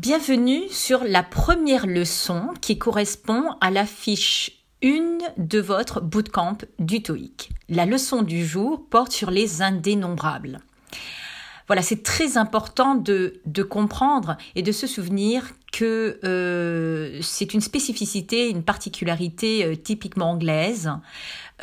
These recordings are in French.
Bienvenue sur la première leçon qui correspond à la fiche 1 de votre bootcamp du TOEIC. La leçon du jour porte sur les indénombrables. Voilà, c'est très important de, comprendre et de se souvenir que euh, c'est une spécificité, une particularité euh, typiquement anglaise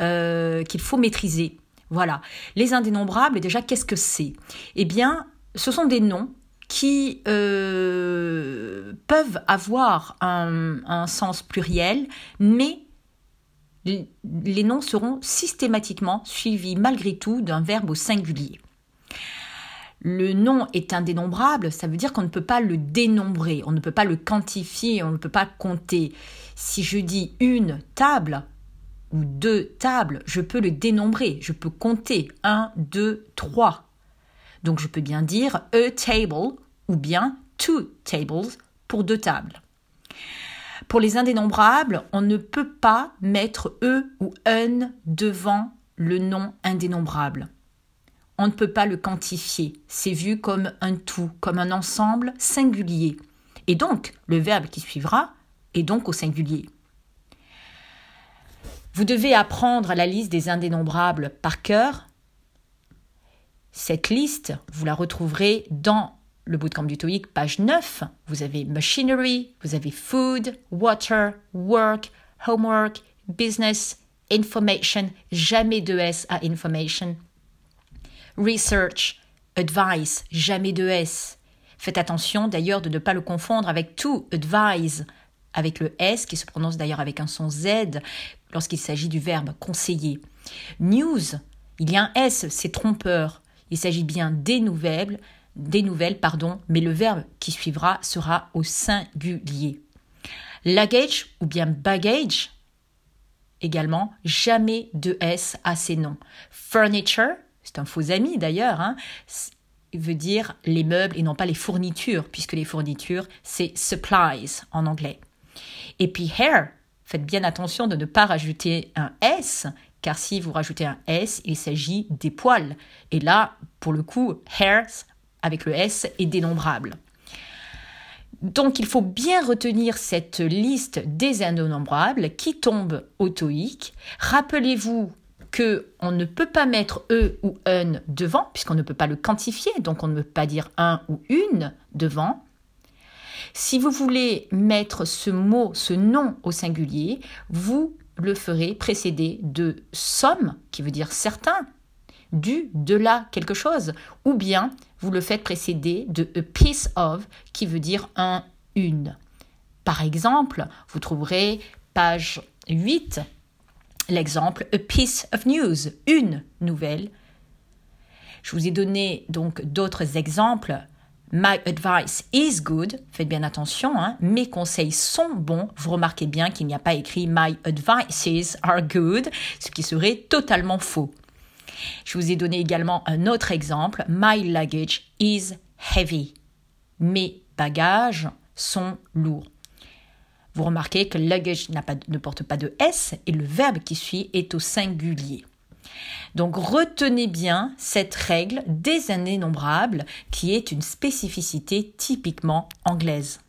euh, qu'il faut maîtriser. Voilà, les indénombrables, déjà, qu'est-ce que c'est? Eh bien, ce sont des noms qui euh, peuvent avoir un, sens pluriel, mais les noms seront systématiquement suivis malgré tout d'un verbe au singulier. Le nom est indénombrable, ça veut dire qu'on ne peut pas le dénombrer, on ne peut pas le quantifier, on ne peut pas compter. Si je dis une table ou deux tables, je peux le dénombrer, je peux compter un, deux, trois. Donc je peux bien dire a table ou bien two tables pour deux tables. Pour les indénombrables, on ne peut pas mettre e ou un devant le nom indénombrable. On ne peut pas le quantifier. C'est vu comme un tout, comme un ensemble singulier. Et donc, le verbe qui suivra est donc au singulier. Vous devez apprendre la liste des indénombrables par cœur cette liste, vous la retrouverez dans le bootcamp du TOEIC, page 9. Vous avez machinery, vous avez food, water, work, homework, business, information, jamais de S à information, research, advice, jamais de S. Faites attention d'ailleurs de ne pas le confondre avec to advise, avec le S qui se prononce d'ailleurs avec un son Z lorsqu'il s'agit du verbe conseiller. News, il y a un S, c'est trompeur. Il s'agit bien des nouvelles, des nouvelles, pardon, mais le verbe qui suivra sera au singulier. Luggage ou bien baggage, également, jamais de S à ces noms. Furniture, c'est un faux ami d'ailleurs, hein, veut dire les meubles et non pas les fournitures, puisque les fournitures, c'est supplies en anglais. Et puis hair, faites bien attention de ne pas rajouter un S, car si vous rajoutez un S, il s'agit des poils. Et là, pour le coup, hairs avec le S est dénombrable. Donc il faut bien retenir cette liste des indénombrables qui tombent au TOEIC. Rappelez-vous que on ne peut pas mettre e ou un devant puisqu'on ne peut pas le quantifier, donc on ne peut pas dire un ou une devant. Si vous voulez mettre ce mot, ce nom au singulier, vous le ferez précédé de somme, qui veut dire certain, du, de là, quelque chose, ou bien vous le faites précéder de a piece of, qui veut dire un, une. Par exemple, vous trouverez page 8 l'exemple a piece of news, une nouvelle. Je vous ai donné donc d'autres exemples My advice is good, faites bien attention, hein. mes conseils sont bons. Vous remarquez bien qu'il n'y a pas écrit My advices are good, ce qui serait totalement faux. Je vous ai donné également un autre exemple. My luggage is heavy. Mes bagages sont lourds. Vous remarquez que luggage ne porte pas de S et le verbe qui suit est au singulier. Donc retenez bien cette règle des indénombrables qui est une spécificité typiquement anglaise.